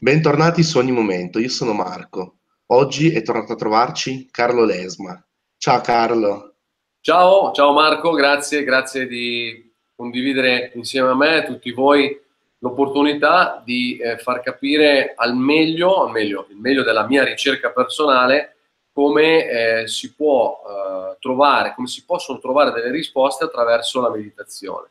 Bentornati su Ogni Momento, io sono Marco. Oggi è tornato a trovarci Carlo Lesma. Ciao Carlo. Ciao, ciao Marco, grazie, grazie di condividere insieme a me e tutti voi l'opportunità di eh, far capire al meglio, al meglio, il meglio della mia ricerca personale, come eh, si può eh, trovare, come si possono trovare delle risposte attraverso la meditazione.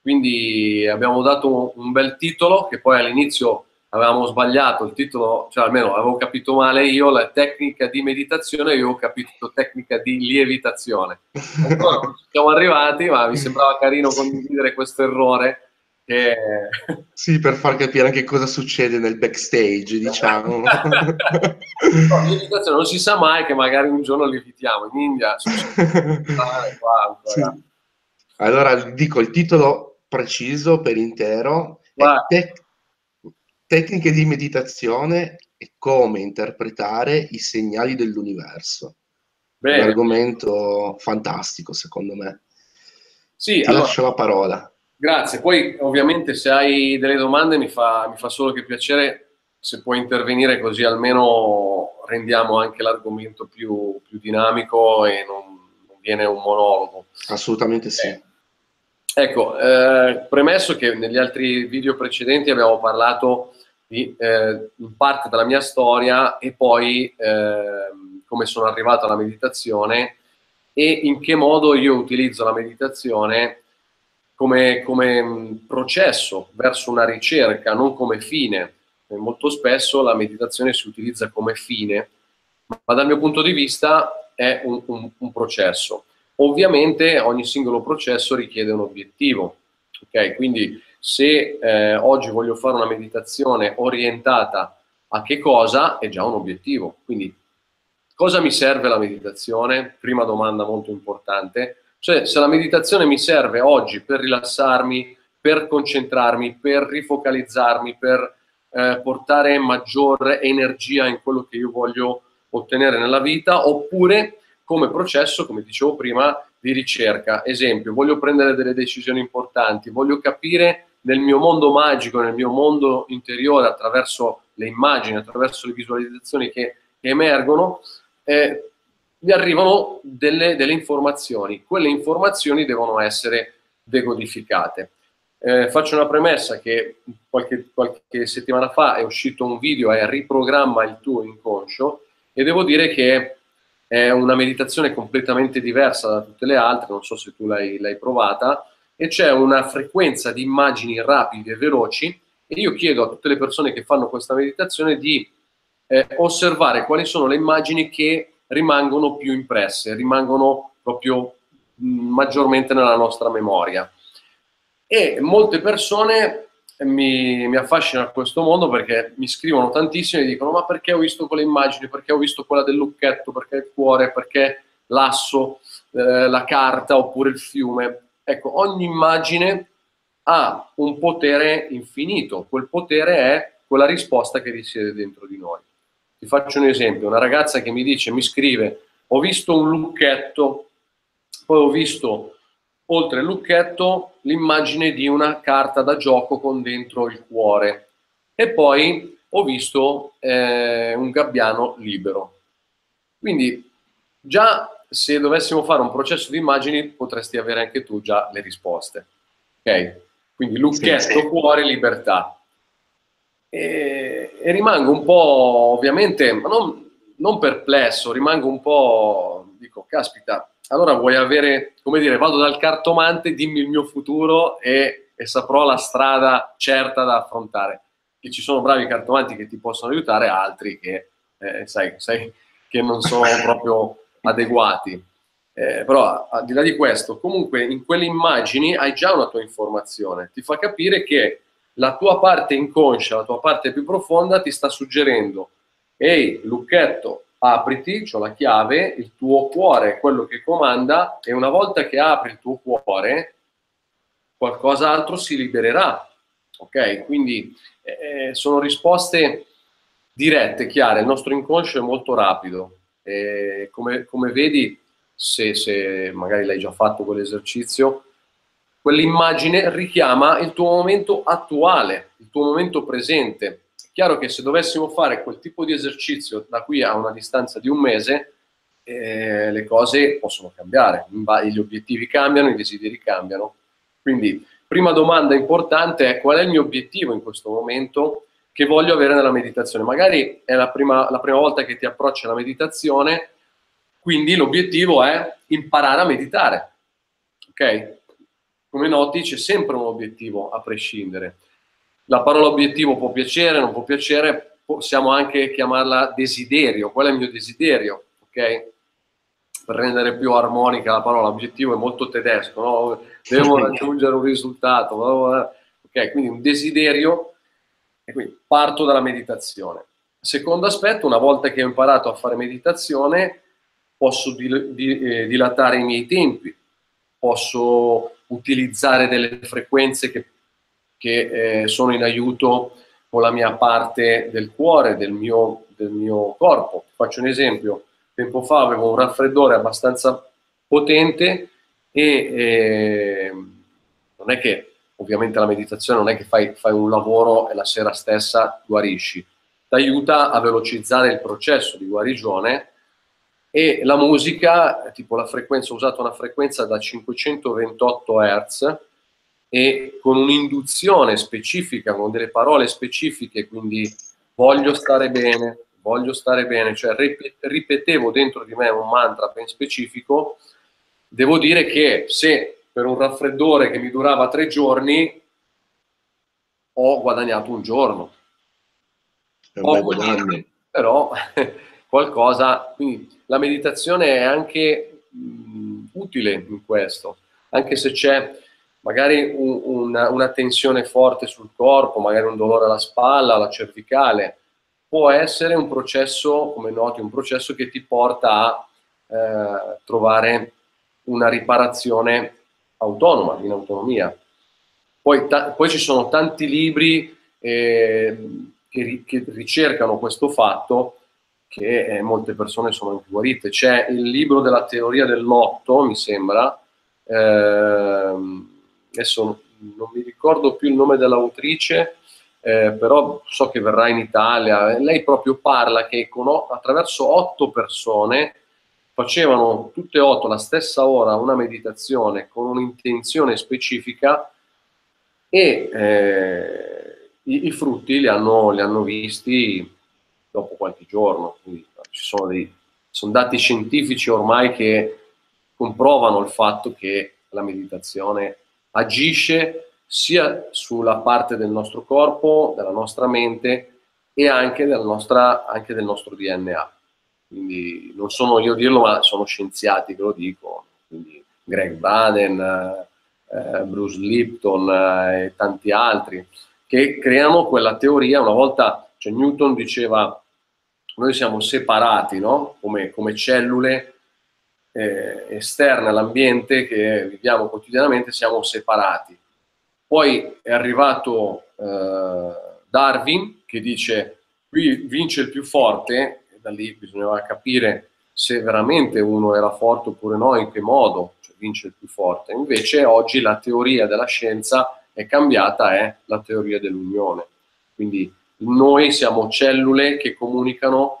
Quindi abbiamo dato un bel titolo che poi all'inizio avevamo sbagliato il titolo, cioè almeno avevo capito male io la tecnica di meditazione, io ho capito tecnica di lievitazione. Ancora non siamo arrivati, ma mi sembrava carino condividere questo errore. Che... Sì, per far capire anche cosa succede nel backstage, diciamo. no, non si sa mai che magari un giorno lievitiamo. In India succede. Sì. Allora dico il titolo preciso per intero. È tec- Tecniche di meditazione e come interpretare i segnali dell'universo. Bene. Un argomento fantastico, secondo me. Sì, Ti allora, lascio la parola. Grazie. Poi, ovviamente, se hai delle domande, mi fa, mi fa solo che piacere se puoi intervenire, così almeno rendiamo anche l'argomento più, più dinamico e non, non, viene un monologo. Assolutamente sì. Eh. Ecco, eh, premesso che negli altri video precedenti abbiamo parlato di, eh, parte della mia storia e poi eh, come sono arrivato alla meditazione e in che modo io utilizzo la meditazione come, come mm, processo verso una ricerca, non come fine. E molto spesso la meditazione si utilizza come fine, ma dal mio punto di vista è un, un, un processo. Ovviamente ogni singolo processo richiede un obiettivo, ok? Quindi se eh, oggi voglio fare una meditazione orientata a che cosa, è già un obiettivo. Quindi, cosa mi serve la meditazione? Prima domanda molto importante. Cioè, se la meditazione mi serve oggi per rilassarmi, per concentrarmi, per rifocalizzarmi, per eh, portare maggiore energia in quello che io voglio ottenere nella vita, oppure come processo, come dicevo prima, di ricerca. Esempio, voglio prendere delle decisioni importanti, voglio capire nel mio mondo magico, nel mio mondo interiore, attraverso le immagini, attraverso le visualizzazioni che, che emergono, eh, mi arrivano delle, delle, informazioni. Quelle informazioni devono essere decodificate. Eh, faccio una premessa che qualche, qualche, settimana fa è uscito un video, è Riprogramma il tuo inconscio, e devo dire che è una meditazione completamente diversa da tutte le altre, non so se tu l'hai, l'hai provata, e c'è una frequenza di immagini rapide e veloci e io chiedo a tutte le persone che fanno questa meditazione di eh, osservare quali sono le immagini che rimangono più impresse, rimangono proprio maggiormente nella nostra memoria. E molte persone mi, mi affascinano questo mondo perché mi scrivono tantissimo e dicono ma perché ho visto quelle immagini, perché ho visto quella del lucchetto, perché il cuore, perché l'asso, eh, la carta oppure il fiume? Ecco, ogni immagine ha un potere infinito, quel potere è quella risposta che risiede dentro di noi. Ti faccio un esempio, una ragazza che mi dice, mi scrive, ho visto un lucchetto, poi ho visto oltre il lucchetto l'immagine di una carta da gioco con dentro il cuore e poi ho visto eh, un gabbiano libero. Quindi già se dovessimo fare un processo di immagini potresti avere anche tu già le risposte. Ok? Quindi lucchetto, sì, sì. cuore, libertà. E, e, rimango un po', ovviamente, ma non, non perplesso, rimango un po', dico, caspita, allora vuoi avere, come dire, vado dal cartomante, dimmi il mio futuro e, e saprò la strada certa da affrontare. Che ci sono bravi cartomanti che ti possono aiutare, altri che, eh, sai, sai, che non sono proprio adeguati. Eh, però al di là di questo, comunque in quelle immagini hai già una tua informazione, ti fa capire che la tua parte inconscia, la tua parte più profonda ti sta suggerendo, ehi, lucchetto, apriti, ho la chiave, il tuo cuore è quello che comanda e una volta che apri il tuo cuore, qualcos'altro si libererà. Ok? Quindi eh, sono risposte dirette, chiare, il nostro inconscio è molto rapido, e come, come vedi, se, se magari l'hai già fatto quell'esercizio, quell'immagine richiama il tuo momento attuale, il tuo momento presente, chiaro che se dovessimo fare quel tipo di esercizio da qui a una distanza di un mese, eh, le cose possono cambiare, gli obiettivi cambiano, i desideri cambiano. Quindi, prima domanda importante è qual è il mio obiettivo in questo momento che voglio avere nella meditazione. Magari è la prima, la prima volta che ti approcci alla meditazione, quindi l'obiettivo è imparare a meditare. Ok? Come noti c'è sempre un obiettivo a prescindere. La parola obiettivo può piacere, non può piacere, possiamo anche chiamarla desiderio. Qual è il mio desiderio? Ok? Per rendere più armonica la parola obiettivo è molto tedesco, no? Devo raggiungere un risultato. Ok, quindi un desiderio e quindi parto dalla meditazione. Secondo aspetto, una volta che ho imparato a fare meditazione, posso dil- di- eh, dilatare i miei tempi, posso utilizzare delle frequenze che che eh, sono in aiuto con la mia parte del cuore, del mio, del mio corpo. Faccio un esempio, tempo fa avevo un raffreddore abbastanza potente e eh, non è che ovviamente la meditazione non è che fai, fai un lavoro e la sera stessa guarisci, ti aiuta a velocizzare il processo di guarigione e la musica, tipo la frequenza, ho usato una frequenza da 528 Hz e con un'induzione specifica, con delle parole specifiche, quindi voglio stare bene, voglio stare bene, cioè ripetevo dentro di me un mantra ben specifico, devo dire che se per un raffreddore che mi durava tre giorni ho guadagnato un giorno. Bel guadagno. Però qualcosa, quindi la meditazione è anche mh, utile in questo, anche se c'è magari un, una, una, tensione forte sul corpo, magari un dolore alla spalla, alla cervicale, può essere un processo, come noti, un processo che ti porta a eh, trovare una riparazione autonoma, in autonomia. Poi, ta- poi ci sono tanti libri eh, che, che, ricercano questo fatto che eh, molte persone sono guarite. C'è il libro della teoria del lotto, mi sembra, ehm, adesso non mi ricordo più il nome dell'autrice, eh, però so che verrà in Italia. Lei proprio parla che con, attraverso otto persone facevano tutte e otto la stessa ora una meditazione con un'intenzione specifica e eh, i, i, frutti li hanno, li hanno, visti dopo qualche giorno. Quindi ci sono, dei, sono dati scientifici ormai che comprovano il fatto che la meditazione agisce sia sulla parte del nostro corpo, della nostra mente e anche, nostra, anche del nostro DNA. Quindi non sono io a dirlo, ma sono scienziati che lo dicono. Quindi Greg Braden, eh, Bruce Lipton eh, e tanti altri che creano quella teoria. Una volta cioè Newton diceva noi siamo separati no? come, come cellule eh, esterne all'ambiente che viviamo quotidianamente siamo separati. Poi è arrivato eh, Darwin che dice qui vince il più forte, e da lì bisognava capire se veramente uno era forte oppure no, in che modo cioè, vince il più forte. Invece oggi la teoria della scienza è cambiata, è la teoria dell'unione. Quindi noi siamo cellule che comunicano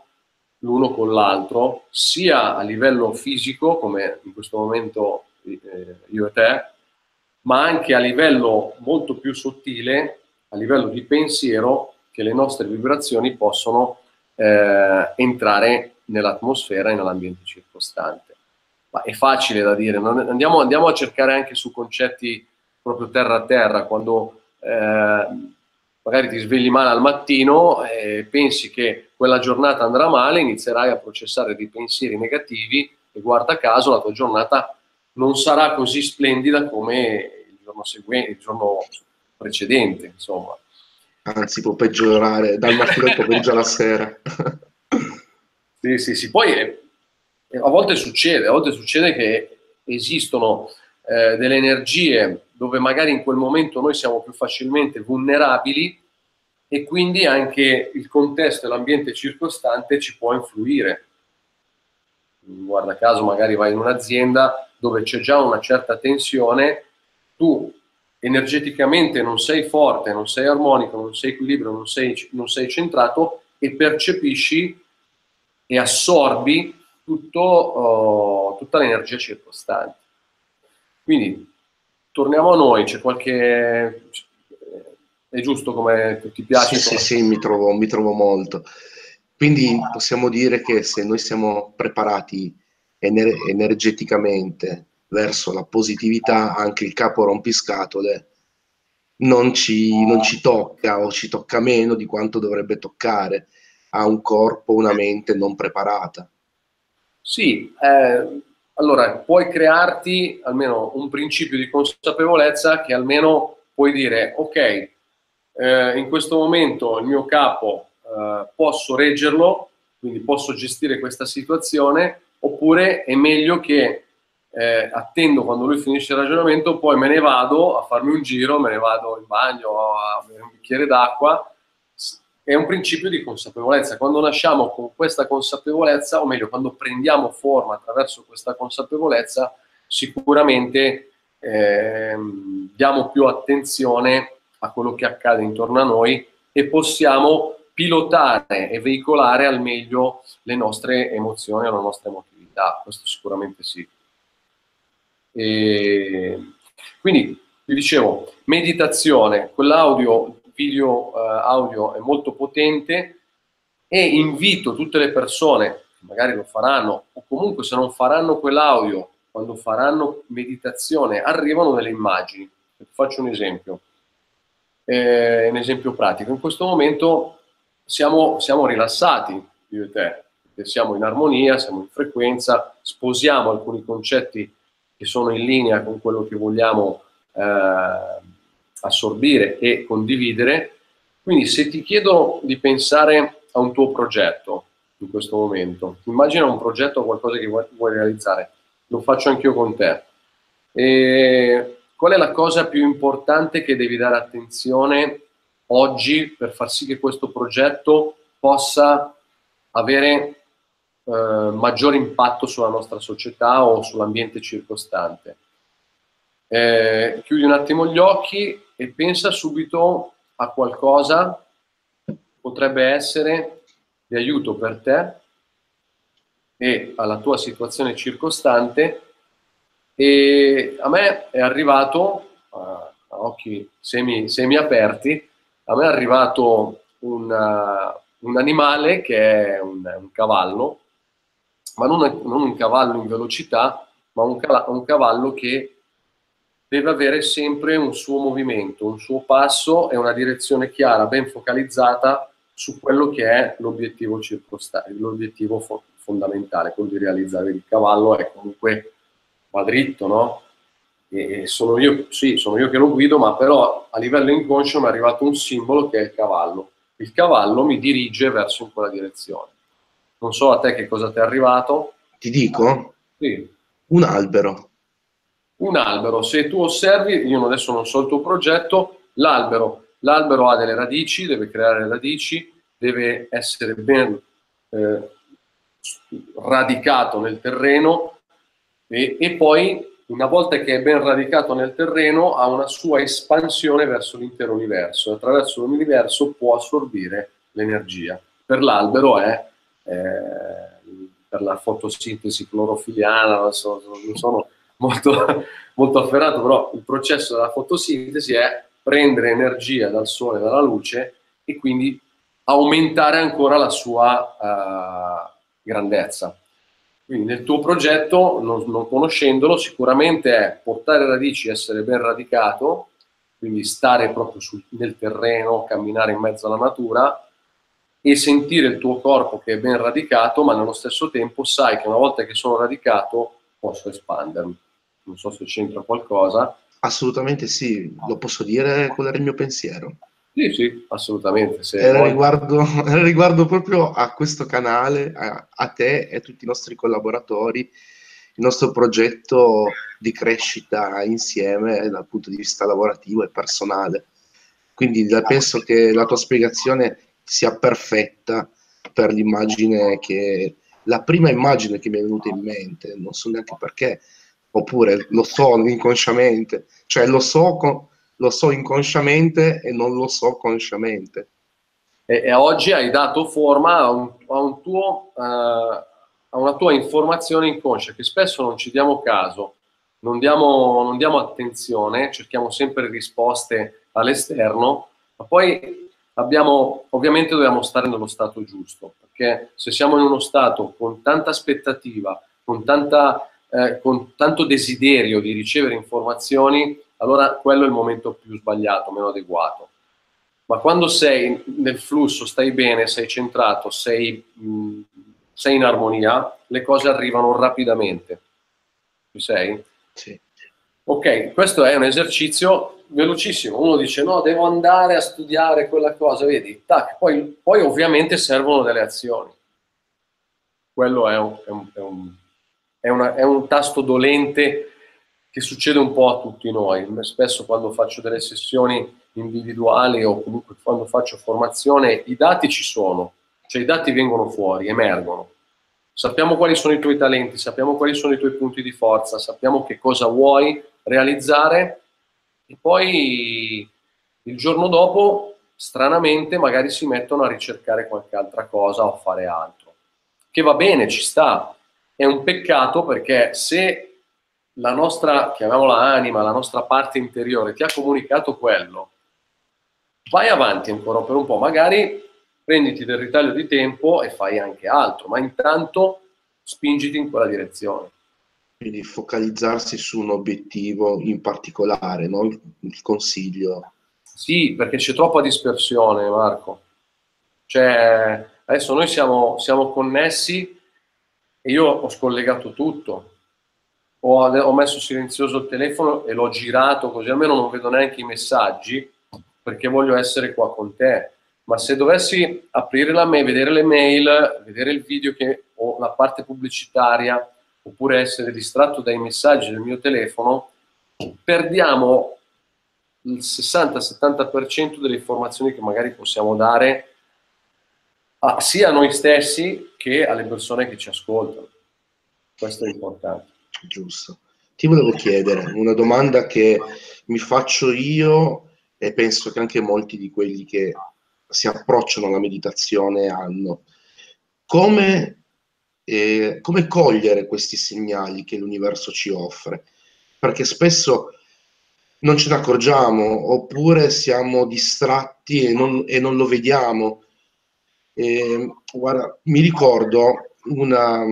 l'uno con l'altro, sia a livello fisico, come in questo momento eh, io e te, ma anche a livello molto più sottile, a livello di pensiero, che le nostre vibrazioni possono eh, entrare nell'atmosfera e nell'ambiente circostante. Ma è facile da dire, andiamo, andiamo, a cercare anche su concetti proprio terra a terra, quando eh, magari ti svegli male al mattino e pensi che quella giornata andrà male, inizierai a processare dei pensieri negativi e guarda caso la tua giornata non sarà così splendida come il giorno seguente, il giorno precedente, insomma. Anzi, può peggiorare dal mattino pomeriggio alla sera. sì, sì, sì. Poi eh, a volte succede, a volte succede che esistono eh, delle energie dove magari in quel momento noi siamo più facilmente vulnerabili e quindi anche il contesto e l'ambiente circostante ci può influire. Guarda caso, magari vai in un'azienda dove c'è già una certa tensione, tu energeticamente non sei forte, non sei armonico, non sei equilibrio, non sei, non sei centrato e percepisci e assorbi tutto, uh, tutta l'energia circostante. Quindi torniamo a noi, c'è qualche... è giusto come ti piace? Sì, sì, sì, mi trovo, mi trovo molto. Quindi possiamo dire che se noi siamo preparati ener- energeticamente verso la positività, anche il capo rompiscatole non ci, non ci tocca o ci tocca meno di quanto dovrebbe toccare a un corpo, una mente non preparata. Sì, eh, allora puoi crearti almeno un principio di consapevolezza che almeno puoi dire, ok, eh, in questo momento il mio capo eh, posso reggerlo, quindi posso gestire questa situazione, oppure è meglio che eh, attendo quando lui finisce il ragionamento, poi me ne vado a farmi un giro, me ne vado in bagno a bere un bicchiere d'acqua. È un principio di consapevolezza. Quando nasciamo con questa consapevolezza, o meglio, quando prendiamo forma attraverso questa consapevolezza, sicuramente eh, diamo più attenzione a quello che accade intorno a noi e possiamo pilotare e veicolare al meglio le nostre emozioni o la nostra emotività. Questo sicuramente sì. E quindi vi dicevo, meditazione, quell'audio, video eh, audio è molto potente e invito tutte le persone magari lo faranno o comunque se non faranno quell'audio, quando faranno meditazione, arrivano delle immagini. Faccio un esempio, eh, un esempio pratico. In questo momento siamo, siamo rilassati, io e te, siamo in armonia, siamo in frequenza, sposiamo alcuni concetti che sono in linea con quello che vogliamo eh, assorbire e condividere. Quindi se ti chiedo di pensare a un tuo progetto in questo momento, immagina un progetto qualcosa che vuoi, vuoi realizzare, lo faccio anch'io con te. E qual è la cosa più importante che devi dare attenzione oggi per far sì che questo progetto possa avere eh, maggiore impatto sulla nostra società o sull'ambiente circostante. Eh, chiudi un attimo gli occhi e pensa subito a qualcosa che potrebbe essere di aiuto per te e alla tua situazione circostante e a me è arrivato a, occhi semi, semi, aperti a me è arrivato un, uh, un animale che è un, un cavallo ma non, non un cavallo in velocità, ma un, un cavallo che deve avere sempre un suo movimento, un suo passo e una direzione chiara, ben focalizzata su quello che è l'obiettivo circostante, l'obiettivo fo- fondamentale, quello di realizzare il cavallo. È comunque va dritto, no? E sono io, sì, sono io che lo guido, ma però a livello inconscio mi è arrivato un simbolo che è il cavallo. Il cavallo mi dirige verso in quella direzione. Non so a te che cosa ti è arrivato. Ti dico? Sì. Un albero. Un albero. Se tu osservi, io adesso non so il tuo progetto, l'albero, l'albero ha delle radici, deve creare radici, deve essere ben eh, radicato nel terreno e, e poi una volta che è ben radicato nel terreno ha una sua espansione verso l'intero universo. Attraverso l'universo può assorbire l'energia. Per l'albero è eh, per la fotosintesi clorofiliana, non, so, non sono molto, molto afferrato, però il processo della fotosintesi è prendere energia dal sole, dalla luce e quindi aumentare ancora la sua uh, grandezza. Quindi nel tuo progetto, non, non, conoscendolo, sicuramente è portare radici, essere ben radicato, quindi stare proprio sul, nel terreno, camminare in mezzo alla natura, e sentire il tuo corpo che è ben radicato, ma nello stesso tempo sai che una volta che sono radicato posso espandermi. Non so se c'entra qualcosa. Assolutamente sì, lo posso dire, qual era il mio pensiero. Sì, sì, assolutamente. Era, vuoi... riguardo, era, riguardo, proprio a questo canale, a, a te e a tutti i nostri collaboratori, il nostro progetto di crescita insieme dal punto di vista lavorativo e personale. Quindi penso che la tua spiegazione sia perfetta per l'immagine che la prima immagine che mi è venuta in mente, non so neanche perché, oppure lo so inconsciamente, cioè lo so con, lo so inconsciamente e non lo so consciamente. E, e oggi hai dato forma a, un, a, un tuo, uh, a, una tua informazione inconscia che spesso non ci diamo caso, non diamo, non diamo attenzione, cerchiamo sempre risposte all'esterno, ma poi abbiamo, ovviamente dobbiamo stare nello stato giusto, perché se siamo in uno stato con tanta aspettativa, con, tanta, eh, con tanto desiderio di ricevere informazioni, allora quello è il momento più sbagliato, meno adeguato. Ma quando sei nel flusso, stai bene, sei centrato, sei, mh, sei in armonia, le cose arrivano rapidamente. Ci sei? Sì. Ok, questo è un esercizio velocissimo. Uno dice no, devo andare a studiare quella cosa, vedi? Tac. Poi, poi ovviamente servono delle azioni. Quello è un, è, un, è, un, è, una, è un tasto dolente che succede un po' a tutti noi. Spesso quando faccio delle sessioni individuali o comunque quando faccio formazione, i dati ci sono, cioè i dati vengono fuori, emergono. Sappiamo quali sono i tuoi talenti, sappiamo quali sono i tuoi punti di forza, sappiamo che cosa vuoi realizzare e poi il giorno dopo, stranamente, magari si mettono a ricercare qualche altra cosa o a fare altro. Che va bene, ci sta. È un peccato perché se la nostra, chiamiamola anima, la nostra parte interiore ti ha comunicato quello, vai avanti ancora per un po', magari prenditi del ritaglio di tempo e fai anche altro, ma intanto spingiti in quella direzione. Quindi focalizzarsi su un obiettivo in particolare, no? il, il consiglio. Sì, perché c'è troppa dispersione, Marco. Cioè, adesso noi siamo, siamo connessi e io ho scollegato tutto. Ho, ho messo silenzioso il telefono e l'ho girato così almeno non vedo neanche i messaggi perché voglio essere qua con te. Ma se dovessi aprire la mail, vedere le mail, vedere il video che ho la parte pubblicitaria, oppure essere distratto dai messaggi del mio telefono, perdiamo il 60-70% delle informazioni che magari possiamo dare a, sia a noi stessi che alle persone che ci ascoltano. Questo è importante. Giusto. Ti volevo chiedere una domanda che mi faccio io e penso che anche molti di quelli che si approcciano alla meditazione hanno. Come, eh, come cogliere questi segnali che l'universo ci offre? Perché spesso non ce ne accorgiamo oppure siamo distratti e non, e non lo vediamo. Eh, guarda, mi ricordo una...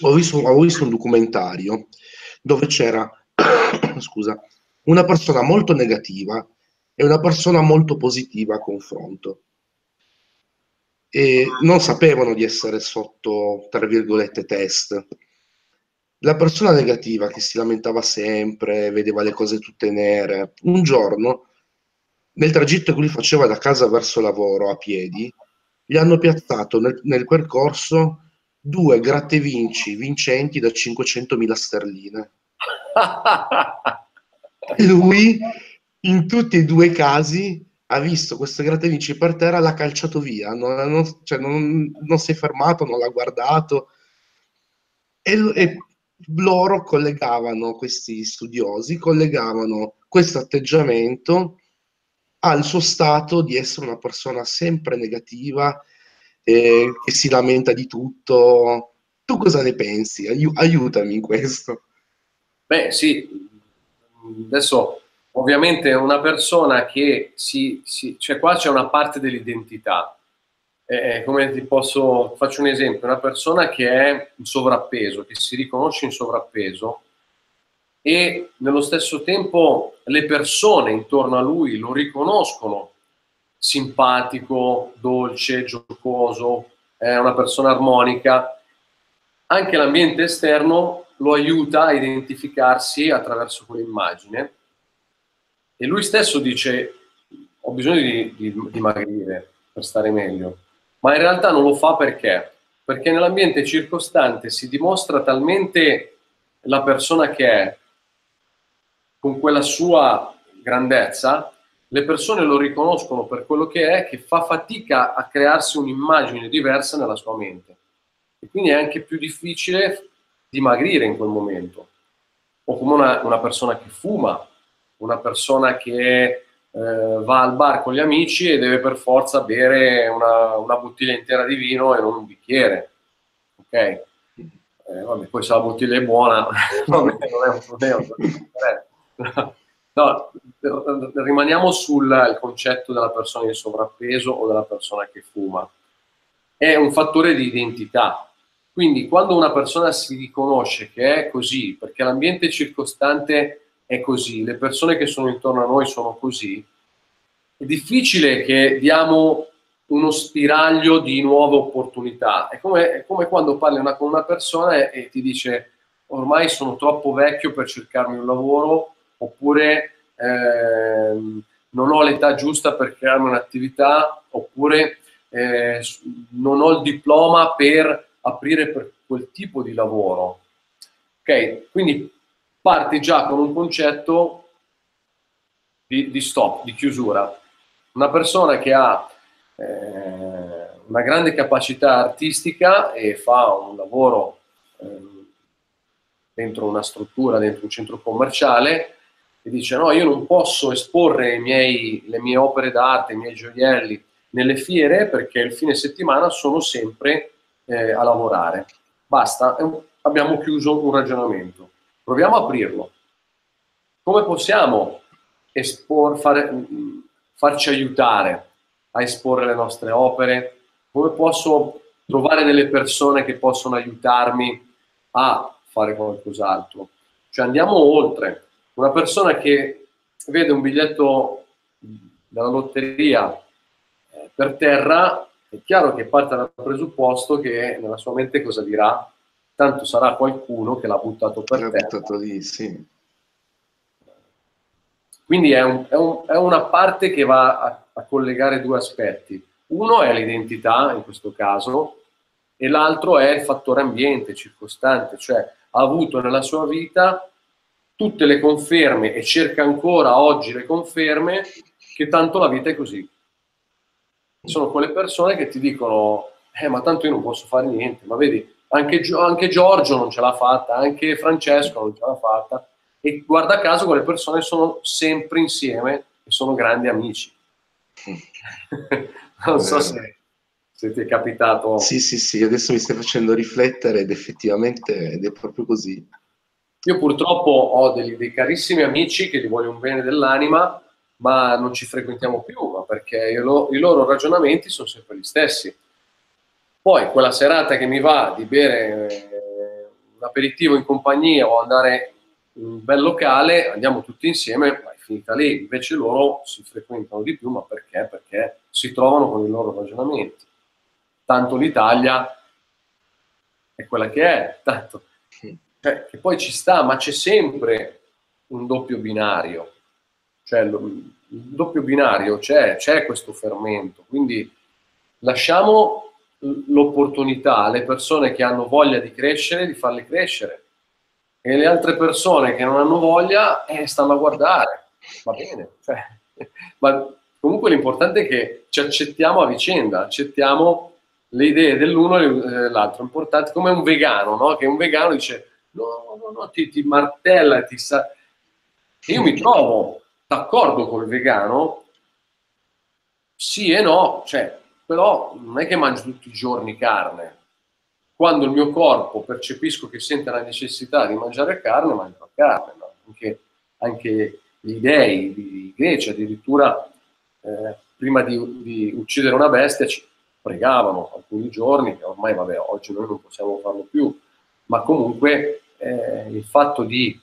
Ho visto, ho visto un documentario dove c'era, scusa, una persona molto negativa e una persona molto positiva a confronto. E non sapevano di essere sotto, tra virgolette, test. La persona negativa che si lamentava sempre, vedeva le cose tutte nere, un giorno, nel tragitto che lui faceva da casa verso lavoro a piedi, gli hanno piazzato nel, nel percorso due gratte vinci vincenti da 500.000 sterline. lui in tutti e due i casi ha visto questo grattavinci per terra, l'ha calciato via, non, non, cioè non, non, si è fermato, non l'ha guardato. E, e, loro collegavano, questi studiosi, collegavano questo atteggiamento al suo stato di essere una persona sempre negativa, eh, che si lamenta di tutto. Tu cosa ne pensi? Aiu- aiutami in questo. Beh, sì, adesso ovviamente una persona che si, si cioè qua c'è una parte dell'identità. Eh, come ti posso, faccio un esempio, una persona che è in sovrappeso, che si riconosce in sovrappeso e nello stesso tempo le persone intorno a lui lo riconoscono simpatico, dolce, giocoso, è una persona armonica, anche l'ambiente esterno lo aiuta a identificarsi attraverso quell'immagine. E lui stesso dice ho bisogno di, di, di dimagrire per stare meglio, ma in realtà non lo fa perché? Perché nell'ambiente circostante si dimostra talmente la persona che è con quella sua grandezza, le persone lo riconoscono per quello che è, che fa fatica a crearsi un'immagine diversa nella sua mente. E quindi è anche più difficile dimagrire in quel momento. O come una, una persona che fuma, una persona che eh, va al bar con gli amici e deve per forza bere una, una bottiglia intera di vino e non un bicchiere. Ok? Eh, vabbè, poi se la bottiglia è buona non è, non è un problema. No, rimaniamo sul concetto della persona in sovrappeso o della persona che fuma. È un fattore di identità. Quindi quando una persona si riconosce che è così, perché l'ambiente circostante è così, le persone che sono intorno a noi sono così, è difficile che diamo uno spiraglio di nuove opportunità. È come, è come quando parli una, con una persona e, e ti dice ormai sono troppo vecchio per cercarmi un lavoro oppure eh, non ho l'età giusta per crearmi un'attività, oppure eh, non ho il diploma per aprire per quel tipo di lavoro. Ok, quindi parti già con un concetto di, di stop, di chiusura. Una persona che ha eh, una grande capacità artistica e fa un lavoro eh, dentro una struttura, dentro un centro commerciale, e dice no, io non posso esporre miei, le mie opere d'arte, i miei gioielli nelle fiere perché il fine settimana sono sempre eh, a lavorare. Basta, abbiamo chiuso un ragionamento. Proviamo a aprirlo. Come possiamo espor, fare, farci aiutare a esporre le nostre opere? Come posso trovare delle persone che possono aiutarmi a fare qualcos'altro? Cioè andiamo oltre una persona che vede un biglietto della lotteria eh, per terra, è chiaro che parte dal presupposto che nella sua mente cosa dirà? Tanto sarà qualcuno che l'ha buttato per l'ha terra. Buttato lì, sì. Quindi è, un, è, un, è, una parte che va a, a collegare due aspetti. Uno è l'identità, in questo caso, e l'altro è il fattore ambiente, circostante, cioè ha avuto nella sua vita tutte le conferme e cerca ancora oggi le conferme che tanto la vita è così. Sono quelle persone che ti dicono, eh ma tanto io non posso fare niente, ma vedi, anche, anche Giorgio non ce l'ha fatta, anche Francesco non ce l'ha fatta e guarda caso quelle persone sono sempre insieme e sono grandi amici. non so se, se, ti è capitato. Sì, sì, sì, adesso mi stai facendo riflettere ed effettivamente ed è proprio così. Io purtroppo ho dei, dei carissimi amici che gli voglio un bene dell'anima, ma non ci frequentiamo più, ma perché lo, i loro ragionamenti sono sempre gli stessi. Poi quella serata che mi va di bere eh, un aperitivo in compagnia o andare in un bel locale, andiamo tutti insieme, ma è finita lì. Invece loro si frequentano di più, ma perché? Perché si trovano con i loro ragionamenti. Tanto l'Italia è quella che è, tanto cioè, che poi ci sta, ma c'è sempre un doppio binario. Cioè, il doppio binario c'è, c'è questo fermento. Quindi lasciamo l'opportunità alle persone che hanno voglia di crescere, di farle crescere. E le altre persone che non hanno voglia, eh, stanno a guardare. Va bene. Cioè, ma comunque l'importante è che ci accettiamo a vicenda, accettiamo le idee dell'uno e dell'altro. Importante, come un vegano, no? Che un vegano dice no, no, no, ti, ti martella, ti sa... io mi trovo d'accordo col vegano, sì e no, cioè, però non è che mangio tutti i giorni carne. Quando il mio corpo percepisco che sente la necessità di mangiare carne, mangio carne. No? Anche, anche, gli dei di Grecia addirittura eh, prima di, di, uccidere una bestia ci pregavano alcuni giorni, ormai vabbè, oggi noi non possiamo farlo più, ma comunque eh, il fatto di,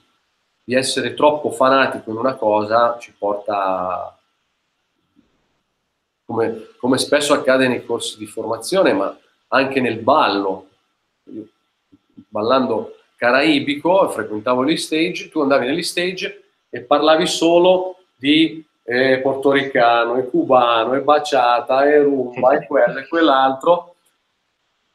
di, essere troppo fanatico in una cosa ci porta, come, come spesso accade nei corsi di formazione, ma anche nel ballo. Ballando caraibico, frequentavo gli stage, tu andavi negli stage e parlavi solo di eh, portoricano, e cubano, e baciata, e rumba, e quello e quell'altro,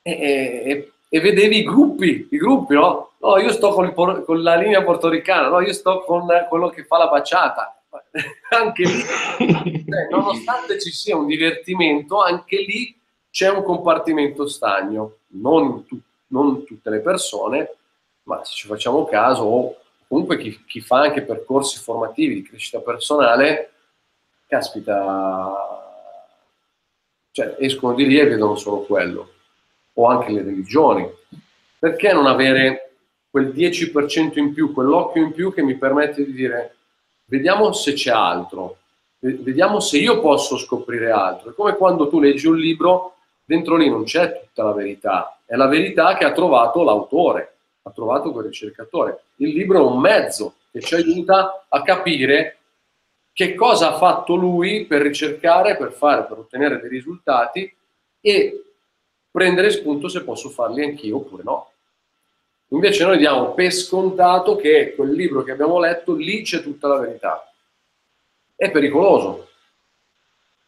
e, e, e, vedevi i gruppi, i gruppi, no? no, io sto con, il, con, la linea portoricana, no, io sto con quello che fa la baciata. anche lì, cioè, nonostante ci sia un divertimento, anche lì c'è un compartimento stagno. Non, tu, non tutte le persone, ma se ci facciamo caso, o comunque chi, chi, fa anche percorsi formativi di crescita personale, caspita, cioè escono di lì e vedono solo quello, o anche le religioni. Perché non avere quel 10% in più, quell'occhio in più che mi permette di dire vediamo se c'è altro, vediamo se io posso scoprire altro. È come quando tu leggi un libro, dentro lì non c'è tutta la verità, è la verità che ha trovato l'autore, ha trovato quel ricercatore. Il libro è un mezzo che ci aiuta a capire che cosa ha fatto lui per ricercare, per fare, per ottenere dei risultati e prendere spunto se posso farli anch'io oppure no. Invece noi diamo per scontato che quel libro che abbiamo letto, lì c'è tutta la verità. È pericoloso.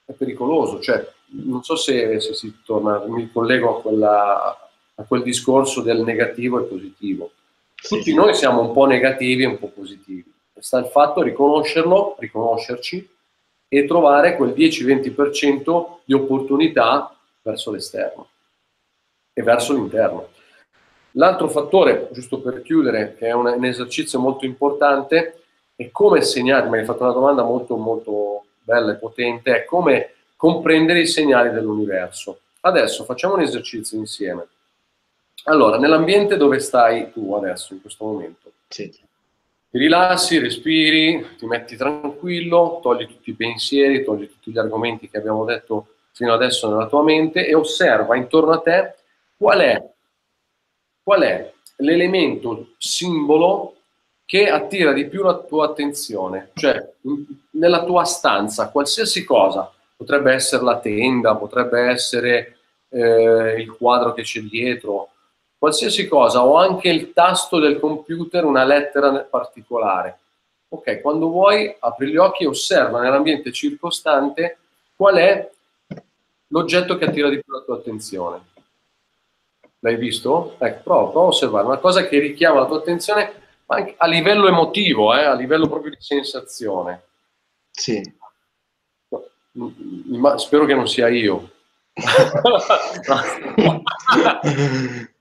È pericoloso. Cioè, non so se, se si torna, mi collego a, quella, a, quel discorso del negativo e positivo. Tutti noi siamo un po' negativi e un po' positivi. Sta il fatto riconoscerlo, riconoscerci e trovare quel 10-20% di opportunità verso l'esterno e verso l'interno. L'altro fattore, giusto per chiudere, che è un, un esercizio molto importante, è come segnare, mi hai fatto una domanda molto molto bella e potente, è come comprendere i segnali dell'universo. Adesso facciamo un esercizio insieme. Allora, nell'ambiente dove stai tu adesso, in questo momento, sì. ti rilassi, respiri, ti metti tranquillo, togli tutti i pensieri, togli tutti gli argomenti che abbiamo detto fino adesso nella tua mente e osserva intorno a te qual è qual è l'elemento simbolo che attira di più la tua attenzione, cioè nella tua stanza, qualsiasi cosa, potrebbe essere la tenda, potrebbe essere eh, il quadro che c'è dietro, qualsiasi cosa, o anche il tasto del computer, una lettera particolare. Ok, quando vuoi apri gli occhi e osserva nell'ambiente circostante qual è l'oggetto che attira di più la tua attenzione. L'hai visto? Ecco, prova, prova a osservare una cosa che richiama la tua attenzione ma anche a livello emotivo, eh, a livello proprio di sensazione. Sì. Ma spero che non sia io.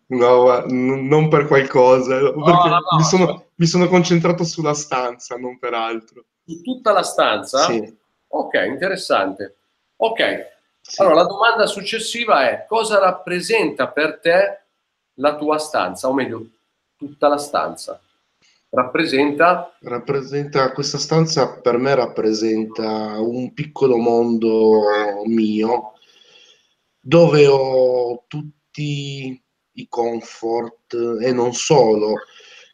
no, non per qualcosa, no, no, no, mi, sono, mi, sono, concentrato sulla stanza, non per altro. Su tutta la stanza? Sì. Ok, interessante. Ok, sì. Allora, la domanda successiva è cosa rappresenta per te la tua stanza, o meglio, tutta la stanza? Rappresenta? Rappresenta, questa stanza per me rappresenta un piccolo mondo mio dove ho tutti i comfort e non solo,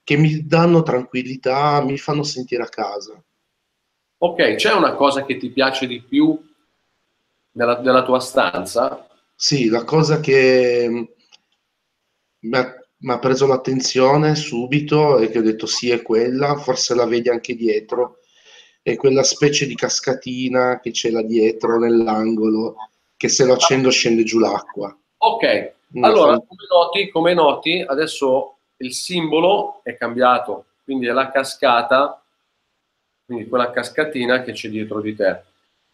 che mi danno tranquillità, mi fanno sentire a casa. Ok, c'è una cosa che ti piace di più nella, nella tua stanza? Sì, la cosa che mi ha, mi ha preso l'attenzione subito e che ho detto sì è quella, forse la vedi anche dietro, è quella specie di cascatina che c'è là dietro nell'angolo, che se lo accendo scende giù l'acqua. Ok, Una allora come noti, come noti, adesso il simbolo è cambiato, quindi è la cascata, quindi quella cascatina che c'è dietro di te.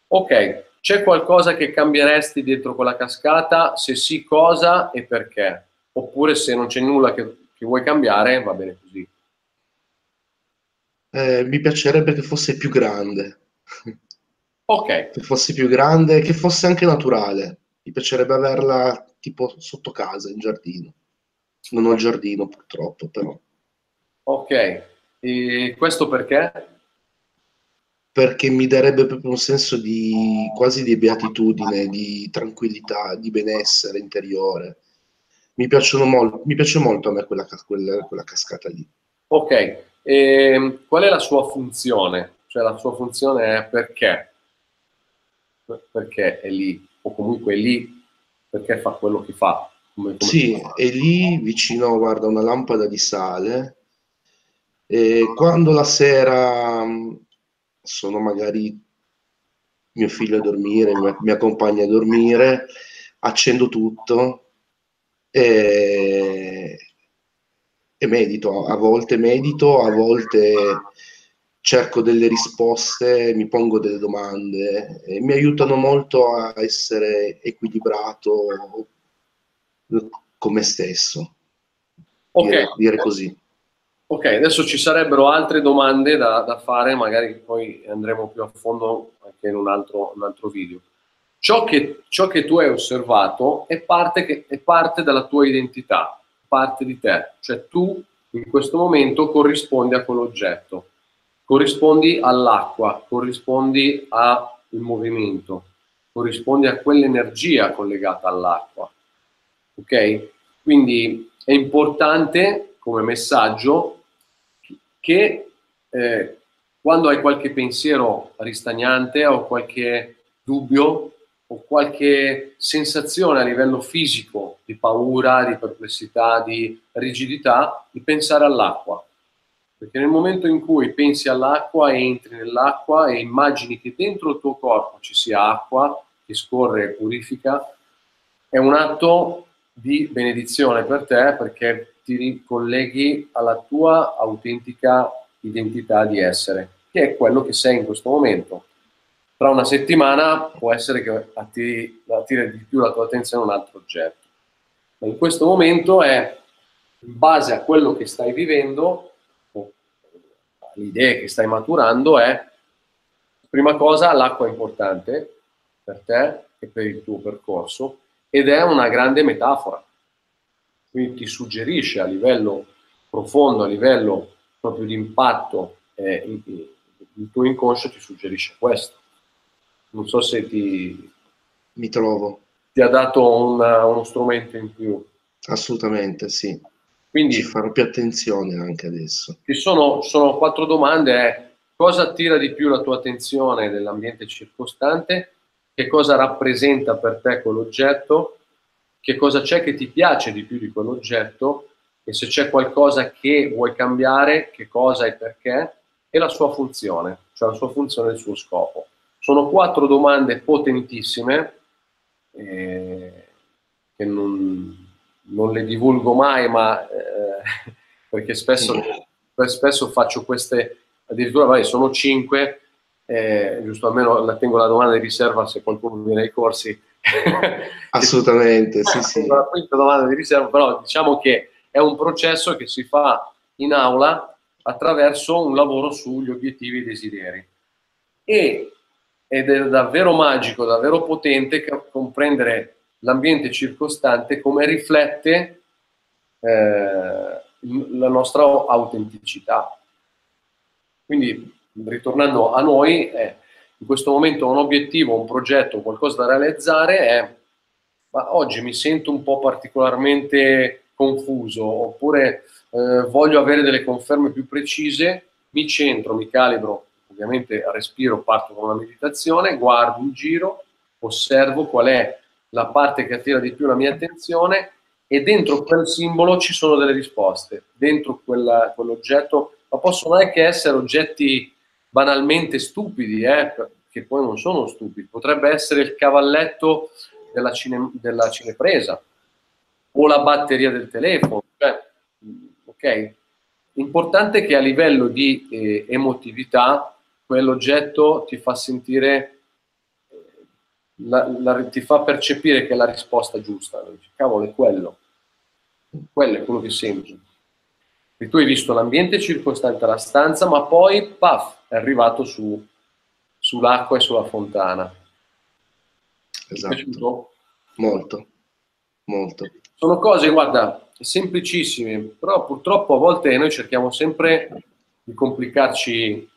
Ok, c'è qualcosa che cambieresti dietro quella cascata? Se sì, cosa e perché? Oppure se non c'è nulla che, che vuoi cambiare, va bene così. Eh, mi piacerebbe che fosse più grande. Ok. Che fosse più grande, che fosse anche naturale. Mi piacerebbe averla tipo sotto casa, in giardino. Non ho il giardino purtroppo, però. Ok. E questo perché? Perché mi darebbe proprio un senso di quasi di beatitudine, di tranquillità, di benessere interiore. Mi, piacciono molto, mi piace molto a me quella, quella, quella cascata lì. Ok, e ehm, qual è la sua funzione? Cioè la sua funzione è perché? Perché è lì, o comunque è lì, perché fa quello che fa. Come, come sì, fa. è lì vicino, guarda, una lampada di sale. E quando la sera sono magari mio figlio a dormire, mi, mi accompagna a dormire, accendo tutto e, e medito. A volte medito, a volte cerco delle risposte, mi pongo delle domande e mi aiutano molto a essere equilibrato con me stesso. Ok, dire, dire così. Ok, adesso ci sarebbero altre domande da, da, fare, magari poi andremo più a fondo anche in un altro, un altro video. Ciò che, ciò che, tu hai osservato è parte, che, è parte della tua identità, parte di te, cioè tu in questo momento corrispondi a quell'oggetto, corrispondi all'acqua, corrispondi al movimento, corrispondi a quell'energia collegata all'acqua. Ok? Quindi è importante come messaggio che eh, quando hai qualche pensiero ristagnante o qualche dubbio o qualche sensazione a livello fisico di paura, di perplessità, di rigidità, di pensare all'acqua. Perché nel momento in cui pensi all'acqua entri nell'acqua e immagini che dentro il tuo corpo ci sia acqua che scorre e purifica, è un atto di benedizione per te perché ti ricolleghi alla tua autentica identità di essere, che è quello che sei in questo momento. Tra una settimana può essere che attiri, attiri di più la tua attenzione un altro oggetto. Ma in questo momento è in base a quello che stai vivendo, le idee che stai maturando, è prima cosa l'acqua è importante per te e per il tuo percorso ed è una grande metafora. Quindi ti suggerisce a livello profondo, a livello proprio di impatto, eh, il, il tuo inconscio ti suggerisce questo. Non so se ti... Mi trovo. Ti ha dato una, uno strumento in più. Assolutamente, sì. Quindi ci farò più attenzione anche adesso. Ci sono, sono quattro domande. Eh. Cosa attira di più la tua attenzione dell'ambiente circostante? che cosa rappresenta per te quell'oggetto, che cosa c'è che ti piace di più di quell'oggetto e se c'è qualcosa che vuoi cambiare, che cosa e perché, e la sua funzione, cioè la sua funzione e il suo scopo. Sono quattro domande potentissime eh, che non, non, le divulgo mai, ma eh, perché spesso, spesso faccio queste, addirittura vai, sono cinque, eh, giusto almeno la tengo la domanda di riserva se qualcuno viene ai corsi. Assolutamente, sì, sì. La quinta domanda di riserva, però diciamo che è un processo che si fa in aula attraverso un lavoro sugli obiettivi e desideri. E, ed è davvero magico, davvero potente comprendere l'ambiente circostante come riflette eh, la nostra autenticità. Quindi ritornando a noi, è in questo momento un obiettivo, un progetto, qualcosa da realizzare è ma oggi mi sento un po' particolarmente confuso oppure eh, voglio avere delle conferme più precise, mi centro, mi calibro, ovviamente respiro, parto con una meditazione, guardo in giro, osservo qual è la parte che attira di più la mia attenzione e dentro quel simbolo ci sono delle risposte, dentro quella, quell'oggetto, ma possono anche essere oggetti banalmente stupidi, eh, che poi non sono stupidi. Potrebbe essere il cavalletto della, cine, della cinepresa o la batteria del telefono. Cioè, ok? Importante che a livello di eh, emotività quell'oggetto ti fa sentire, eh, la, la, ti fa percepire che è la risposta giusta. Cavolo, è quello. Quello è quello che senti. E tu hai visto l'ambiente circostante alla stanza, ma poi, paf, è arrivato su, sull'acqua e sulla fontana. Esatto. Molto, molto. Sono cose, guarda, semplicissime, però purtroppo a volte noi cerchiamo sempre di complicarci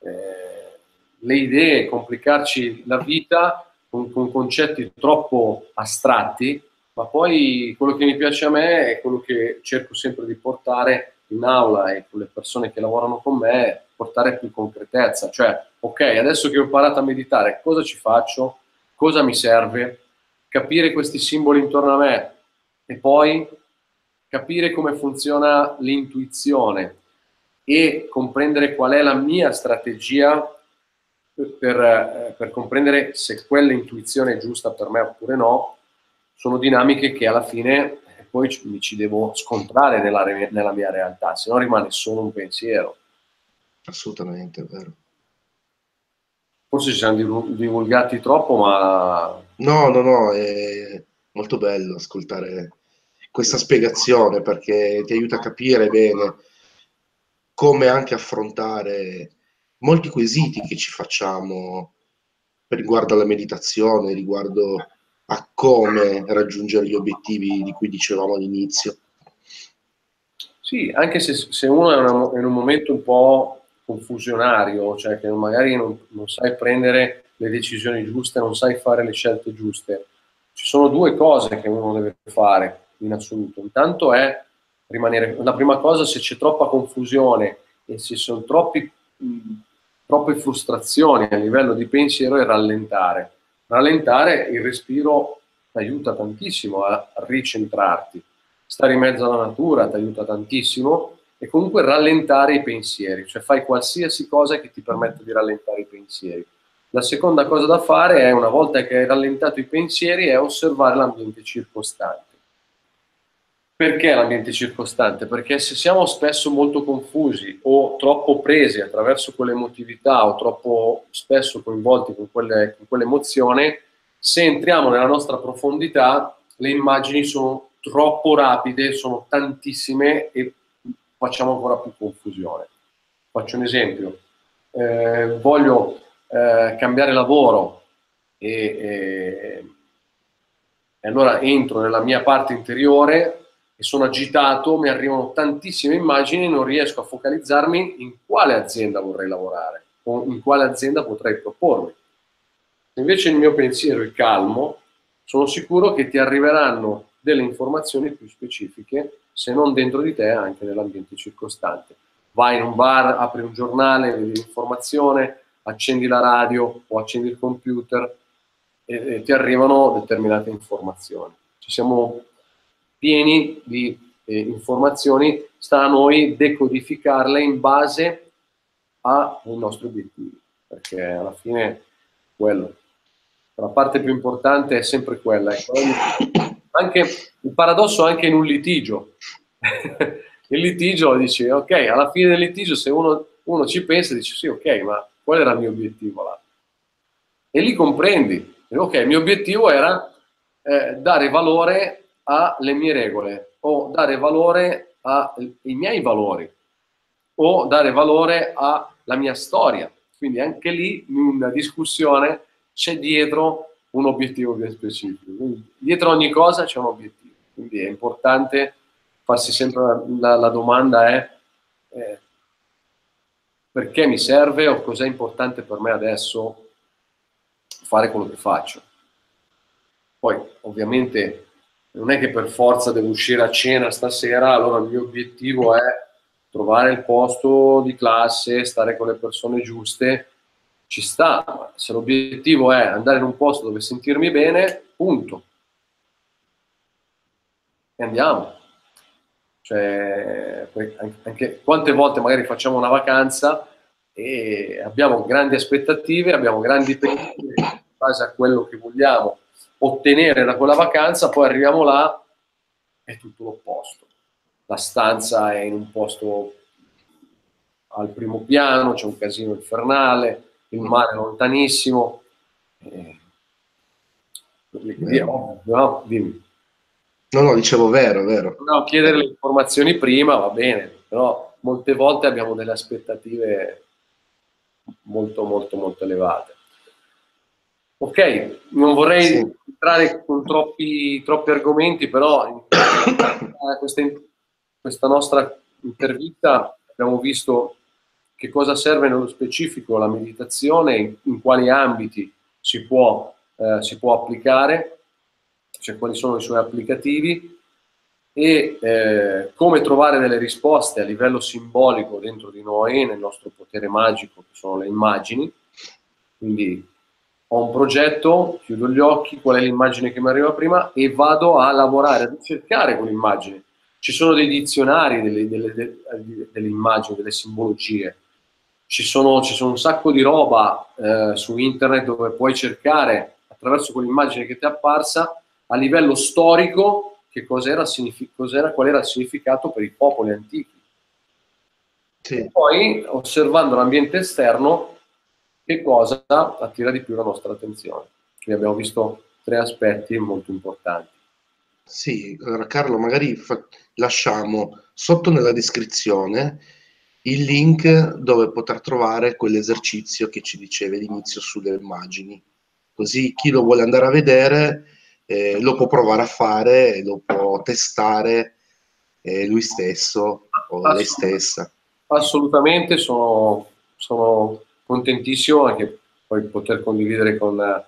eh, le idee, complicarci la vita con, con concetti troppo astratti, ma poi quello che mi piace a me è quello che cerco sempre di portare in aula e con le persone che lavorano con me portare più concretezza, cioè ok, adesso che ho imparato a meditare, cosa ci faccio? Cosa mi serve? Capire questi simboli intorno a me e poi capire come funziona l'intuizione e comprendere qual è la mia strategia per, eh, per comprendere se quella intuizione è giusta per me oppure no, sono dinamiche che alla fine poi mi ci devo scontrare nella, nella mia realtà, se no rimane solo un pensiero. Assolutamente, è vero. Forse ci siamo divulgati troppo, ma... No, no, no, è molto bello ascoltare questa spiegazione perché ti aiuta a capire bene come anche affrontare molti quesiti che ci facciamo riguardo alla meditazione, riguardo a come raggiungere gli obiettivi di cui dicevamo all'inizio. Sì, anche se, se uno è, una, in un momento un po' confusionario, cioè che magari non, non sai prendere le decisioni giuste, non sai fare le scelte giuste, ci sono due cose che uno deve fare in assoluto. Intanto è rimanere, la prima cosa, se c'è troppa confusione e se sono troppi, troppe frustrazioni a livello di pensiero, è rallentare. Rallentare il respiro ti aiuta tantissimo a ricentrarti. Stare in mezzo alla natura ti aiuta tantissimo e comunque rallentare i pensieri, cioè fai qualsiasi cosa che ti permetta di rallentare i pensieri. La seconda cosa da fare è, una volta che hai rallentato i pensieri, è osservare l'ambiente circostante. Perché l'ambiente circostante? Perché se siamo spesso molto confusi o troppo presi attraverso quell'emotività o troppo spesso coinvolti con, quelle, con quell'emozione, se entriamo nella nostra profondità, le immagini sono troppo rapide, sono tantissime e facciamo ancora più confusione. Faccio un esempio. Eh, voglio eh, cambiare lavoro e, e, e allora entro nella mia parte interiore e sono agitato, mi arrivano tantissime immagini non riesco a focalizzarmi in quale azienda vorrei lavorare o in quale azienda potrei propormi. Se invece il mio pensiero è calmo, sono sicuro che ti arriveranno delle informazioni più specifiche, se non dentro di te, anche nell'ambiente circostante. Vai in un bar, apri un giornale, vedi l'informazione, accendi la radio o accendi il computer e, e ti arrivano determinate informazioni. Ci siamo pieni di eh, informazioni, sta a noi decodificarle in base ai nostri obiettivi, perché alla fine quello. La parte più importante è sempre quella. Ecco. Anche, il paradosso anche in un litigio. il litigio dice, ok, alla fine del litigio se uno, uno ci pensa dice sì, ok, ma qual era il mio obiettivo là? E lì comprendi, ok, il mio obiettivo era eh, dare valore alle mie regole o dare valore ai miei valori o dare valore alla mia storia. Quindi anche lì in una discussione c'è dietro un obiettivo ben specifico. Quindi, dietro ogni cosa c'è un obiettivo. Quindi è importante farsi sempre la, la domanda è eh, perché mi serve o cos'è importante per me adesso fare quello che faccio. Poi ovviamente non è che per forza devo uscire a cena stasera, allora il mio obiettivo è trovare il posto di classe, stare con le persone giuste, ci sta, se l'obiettivo è andare in un posto dove sentirmi bene, punto. E andiamo. Cioè, anche, quante volte magari facciamo una vacanza e abbiamo grandi aspettative, abbiamo grandi pensieri in base a quello che vogliamo ottenere da quella vacanza, poi arriviamo là è tutto l'opposto. La stanza è in un posto al primo piano, c'è un casino infernale, il mare lontanissimo. Eh, no, dimmi. No, no, dicevo vero, vero. No, chiedere le informazioni prima va bene, però molte volte abbiamo delle aspettative molto, molto, molto elevate. Ok, non vorrei sì. entrare con troppi, troppi argomenti, però in questa, questa nostra intervista abbiamo visto che cosa serve nello specifico la meditazione, in, in quali ambiti si può, eh, si può, applicare, cioè quali sono i suoi applicativi e eh, come trovare delle risposte a livello simbolico dentro di noi, nel nostro potere magico, che sono le immagini. Quindi ho un progetto, chiudo gli occhi, qual è l'immagine che mi arriva prima e vado a lavorare, a cercare quell'immagine. Ci sono dei dizionari delle, delle, delle, delle immagini, delle simbologie. Ci sono, ci sono, un sacco di roba eh, su internet dove puoi cercare attraverso quell'immagine che ti è apparsa a livello storico che cos'era, cos'era, qual era il significato per i popoli antichi. Sì. Poi osservando l'ambiente esterno che cosa attira di più la nostra attenzione. Quindi abbiamo visto tre aspetti molto importanti. Sì, allora Carlo, magari fa- lasciamo sotto nella descrizione il link dove poter trovare quell'esercizio che ci dicevi all'inizio sulle immagini. Così chi lo vuole andare a vedere eh, lo può provare a fare, lo può testare eh, lui stesso o lei stessa. Assolutamente, sono, sono contentissimo anche poi poter condividere con eh,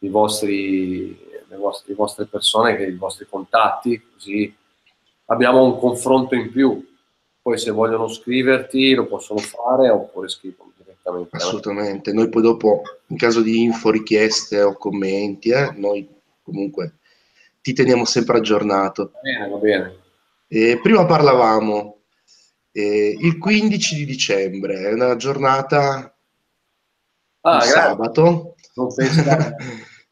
i vostri, le, vostre, le vostre persone, i vostri contatti, così abbiamo un confronto in più. Poi se vogliono scriverti lo possono fare oppure scrivono direttamente. Assolutamente, noi poi dopo in caso di info, richieste o commenti, eh, noi comunque ti teniamo sempre aggiornato. Va bene, va bene. Eh, prima parlavamo eh, il 15 di dicembre, è una giornata ah, sabato. Non pensavo,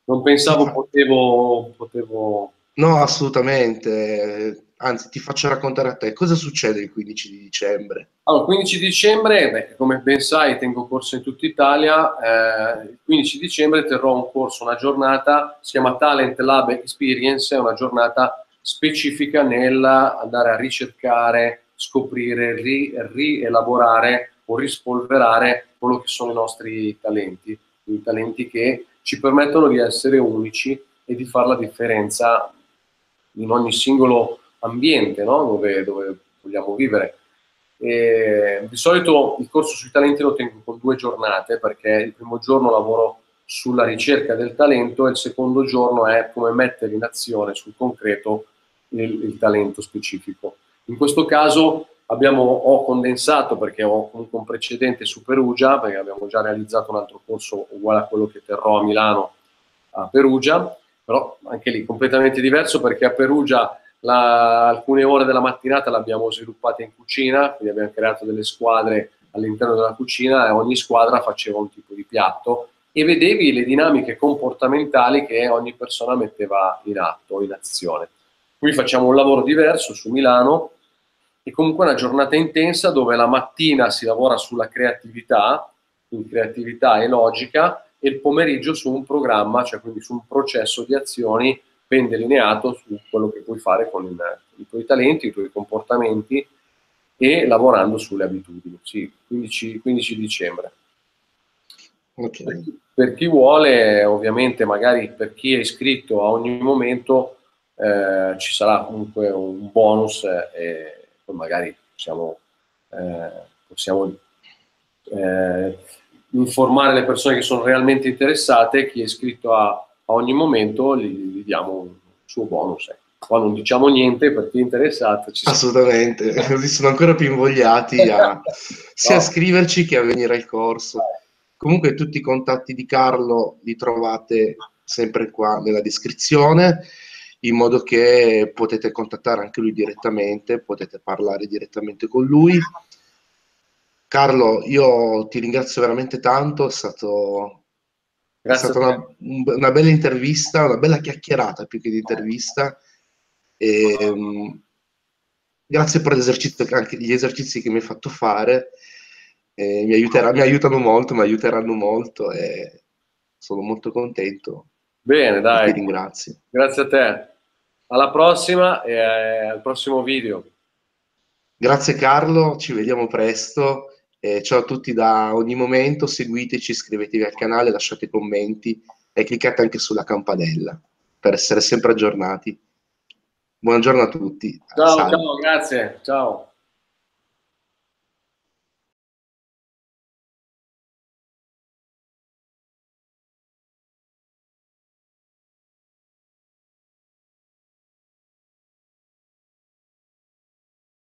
non pensavo potevo, potevo... No, assolutamente. Anzi, ti faccio raccontare a te cosa succede il 15 di dicembre. Allora, il 15 dicembre, beh, come ben sai, tengo corso in tutta Italia. Eh, il 15 dicembre terrò un corso, una giornata, si chiama Talent Lab Experience, è una giornata specifica nell'andare a ricercare, scoprire, ri, rielaborare o rispolverare quello che sono i nostri talenti, i talenti che ci permettono di essere unici e di fare la differenza in ogni singolo ambiente no? dove, dove vogliamo vivere. E di solito il corso sui talenti lo tengo con due giornate perché il primo giorno lavoro sulla ricerca del talento e il secondo giorno è come mettere in azione sul concreto il, il talento specifico. In questo caso abbiamo, ho condensato perché ho comunque un precedente su Perugia, perché abbiamo già realizzato un altro corso uguale a quello che terrò a Milano a Perugia, però anche lì completamente diverso perché a Perugia la, alcune ore della mattinata l'abbiamo sviluppata in cucina, quindi abbiamo creato delle squadre all'interno della cucina e ogni squadra faceva un tipo di piatto e vedevi le dinamiche comportamentali che ogni persona metteva in atto, in azione. Qui facciamo un lavoro diverso su Milano e comunque una giornata intensa dove la mattina si lavora sulla creatività, in creatività e logica, e il pomeriggio su un programma, cioè quindi su un processo di azioni ben delineato su quello che puoi fare con i tuoi talenti, i tuoi comportamenti e lavorando sulle abitudini. Sì, 15, 15 dicembre. Okay. Per, chi, per, chi, vuole, ovviamente, magari per chi è iscritto a ogni momento, eh, ci sarà comunque un bonus e poi magari possiamo, eh, possiamo eh, informare le persone che sono realmente interessate, chi è iscritto a a ogni momento gli, gli diamo un suo bonus. Ecco. Qua non diciamo niente per chi è interessato. Assolutamente, così sono ancora più invogliati a, sia no. a scriverci che a venire al corso. Comunque tutti i contatti di Carlo li trovate sempre qua nella descrizione, in modo che potete contattare anche lui direttamente, potete parlare direttamente con lui. Carlo, io ti ringrazio veramente tanto, è stato Grazie è stata una, una, bella intervista, una bella chiacchierata più che di intervista. E, um, grazie per l'esercizio, anche gli esercizi che mi hai fatto fare. Eh, mi, aiuterà, mi aiutano molto, mi aiuteranno molto e sono molto contento. Bene, dai. Ti ringrazio. Grazie a te. Alla prossima e eh, al prossimo video. Grazie Carlo, ci vediamo presto eh, ciao a tutti da ogni momento, seguiteci, iscrivetevi al canale, lasciate commenti e cliccate anche sulla campanella per essere sempre aggiornati. Buongiorno a tutti. Ciao, Salve. ciao, grazie. Ciao.